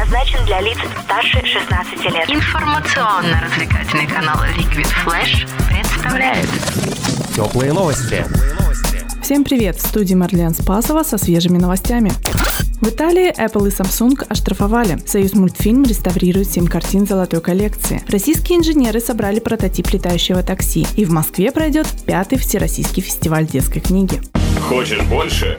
предназначен для лиц старше 16 лет. Информационно-развлекательный канал Liquid Flash представляет Теплые новости. Всем привет! В студии Марлен Спасова со свежими новостями. В Италии Apple и Samsung оштрафовали. Союз мультфильм реставрирует 7 картин золотой коллекции. Российские инженеры собрали прототип летающего такси. И в Москве пройдет пятый Всероссийский фестиваль детской книги. Хочешь больше?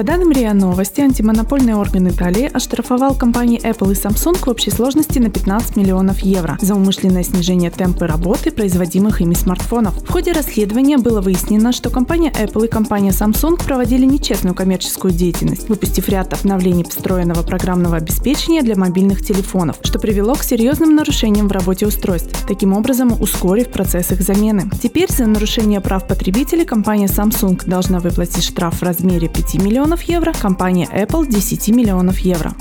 по данным РИА Новости, антимонопольный орган Италии оштрафовал компании Apple и Samsung в общей сложности на 15 миллионов евро за умышленное снижение темпа работы производимых ими смартфонов. В ходе расследования было выяснено, что компания Apple и компания Samsung проводили нечестную коммерческую деятельность, выпустив ряд обновлений встроенного программного обеспечения для мобильных телефонов, что привело к серьезным нарушениям в работе устройств, таким образом ускорив процесс их замены. Теперь за нарушение прав потребителей компания Samsung должна выплатить штраф в размере 5 миллионов миллионов евро, компания Apple 10 миллионов евро.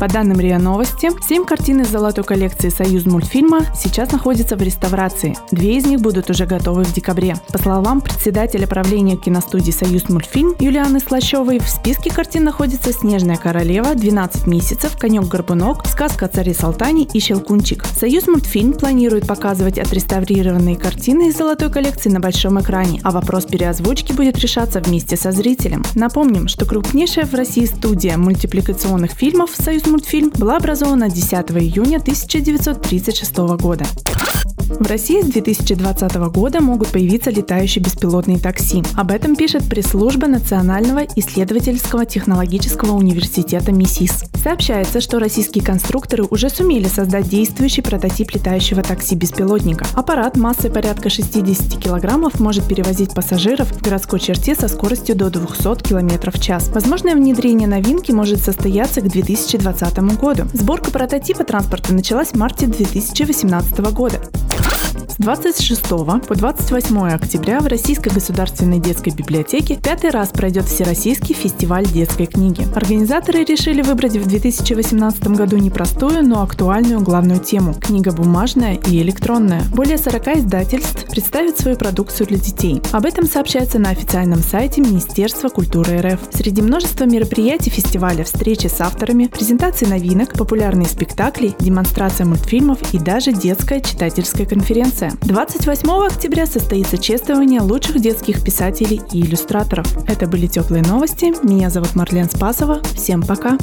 По данным РИА Новости, семь картин из золотой коллекции «Союз мультфильма» сейчас находятся в реставрации. Две из них будут уже готовы в декабре. По словам председателя правления киностудии «Союз мультфильм» Юлианы Слащевой, в списке картин находится «Снежная королева», «12 месяцев», «Конек-горбунок», «Сказка о царе Салтане» и «Щелкунчик». «Союз мультфильм» планирует показывать отреставрированные картины из золотой коллекции на большом экране, а вопрос переозвучки будет решаться вместе со зрителем. Напомним, что крупнейшая в России студия мультипликационных фильмов «Союз мультфильм была образована 10 июня 1936 года. В России с 2020 года могут появиться летающие беспилотные такси. Об этом пишет пресс-служба Национального исследовательского технологического университета МИСИС. Сообщается, что российские конструкторы уже сумели создать действующий прототип летающего такси-беспилотника. Аппарат массой порядка 60 килограммов может перевозить пассажиров в городской черте со скоростью до 200 км в час. Возможное внедрение новинки может состояться к 2020 году. Сборка прототипа транспорта началась в марте 2018 года. 26 по 28 октября в Российской государственной детской библиотеке пятый раз пройдет Всероссийский фестиваль детской книги. Организаторы решили выбрать в 2018 году непростую, но актуальную главную тему – книга бумажная и электронная. Более 40 издательств представят свою продукцию для детей. Об этом сообщается на официальном сайте Министерства культуры РФ. Среди множества мероприятий фестиваля встречи с авторами, презентации новинок, популярные спектакли, демонстрация мультфильмов и даже детская читательская конференция. 28 октября состоится чествование лучших детских писателей и иллюстраторов. Это были теплые новости. Меня зовут Марлен Спасова. Всем пока.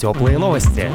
Теплые новости.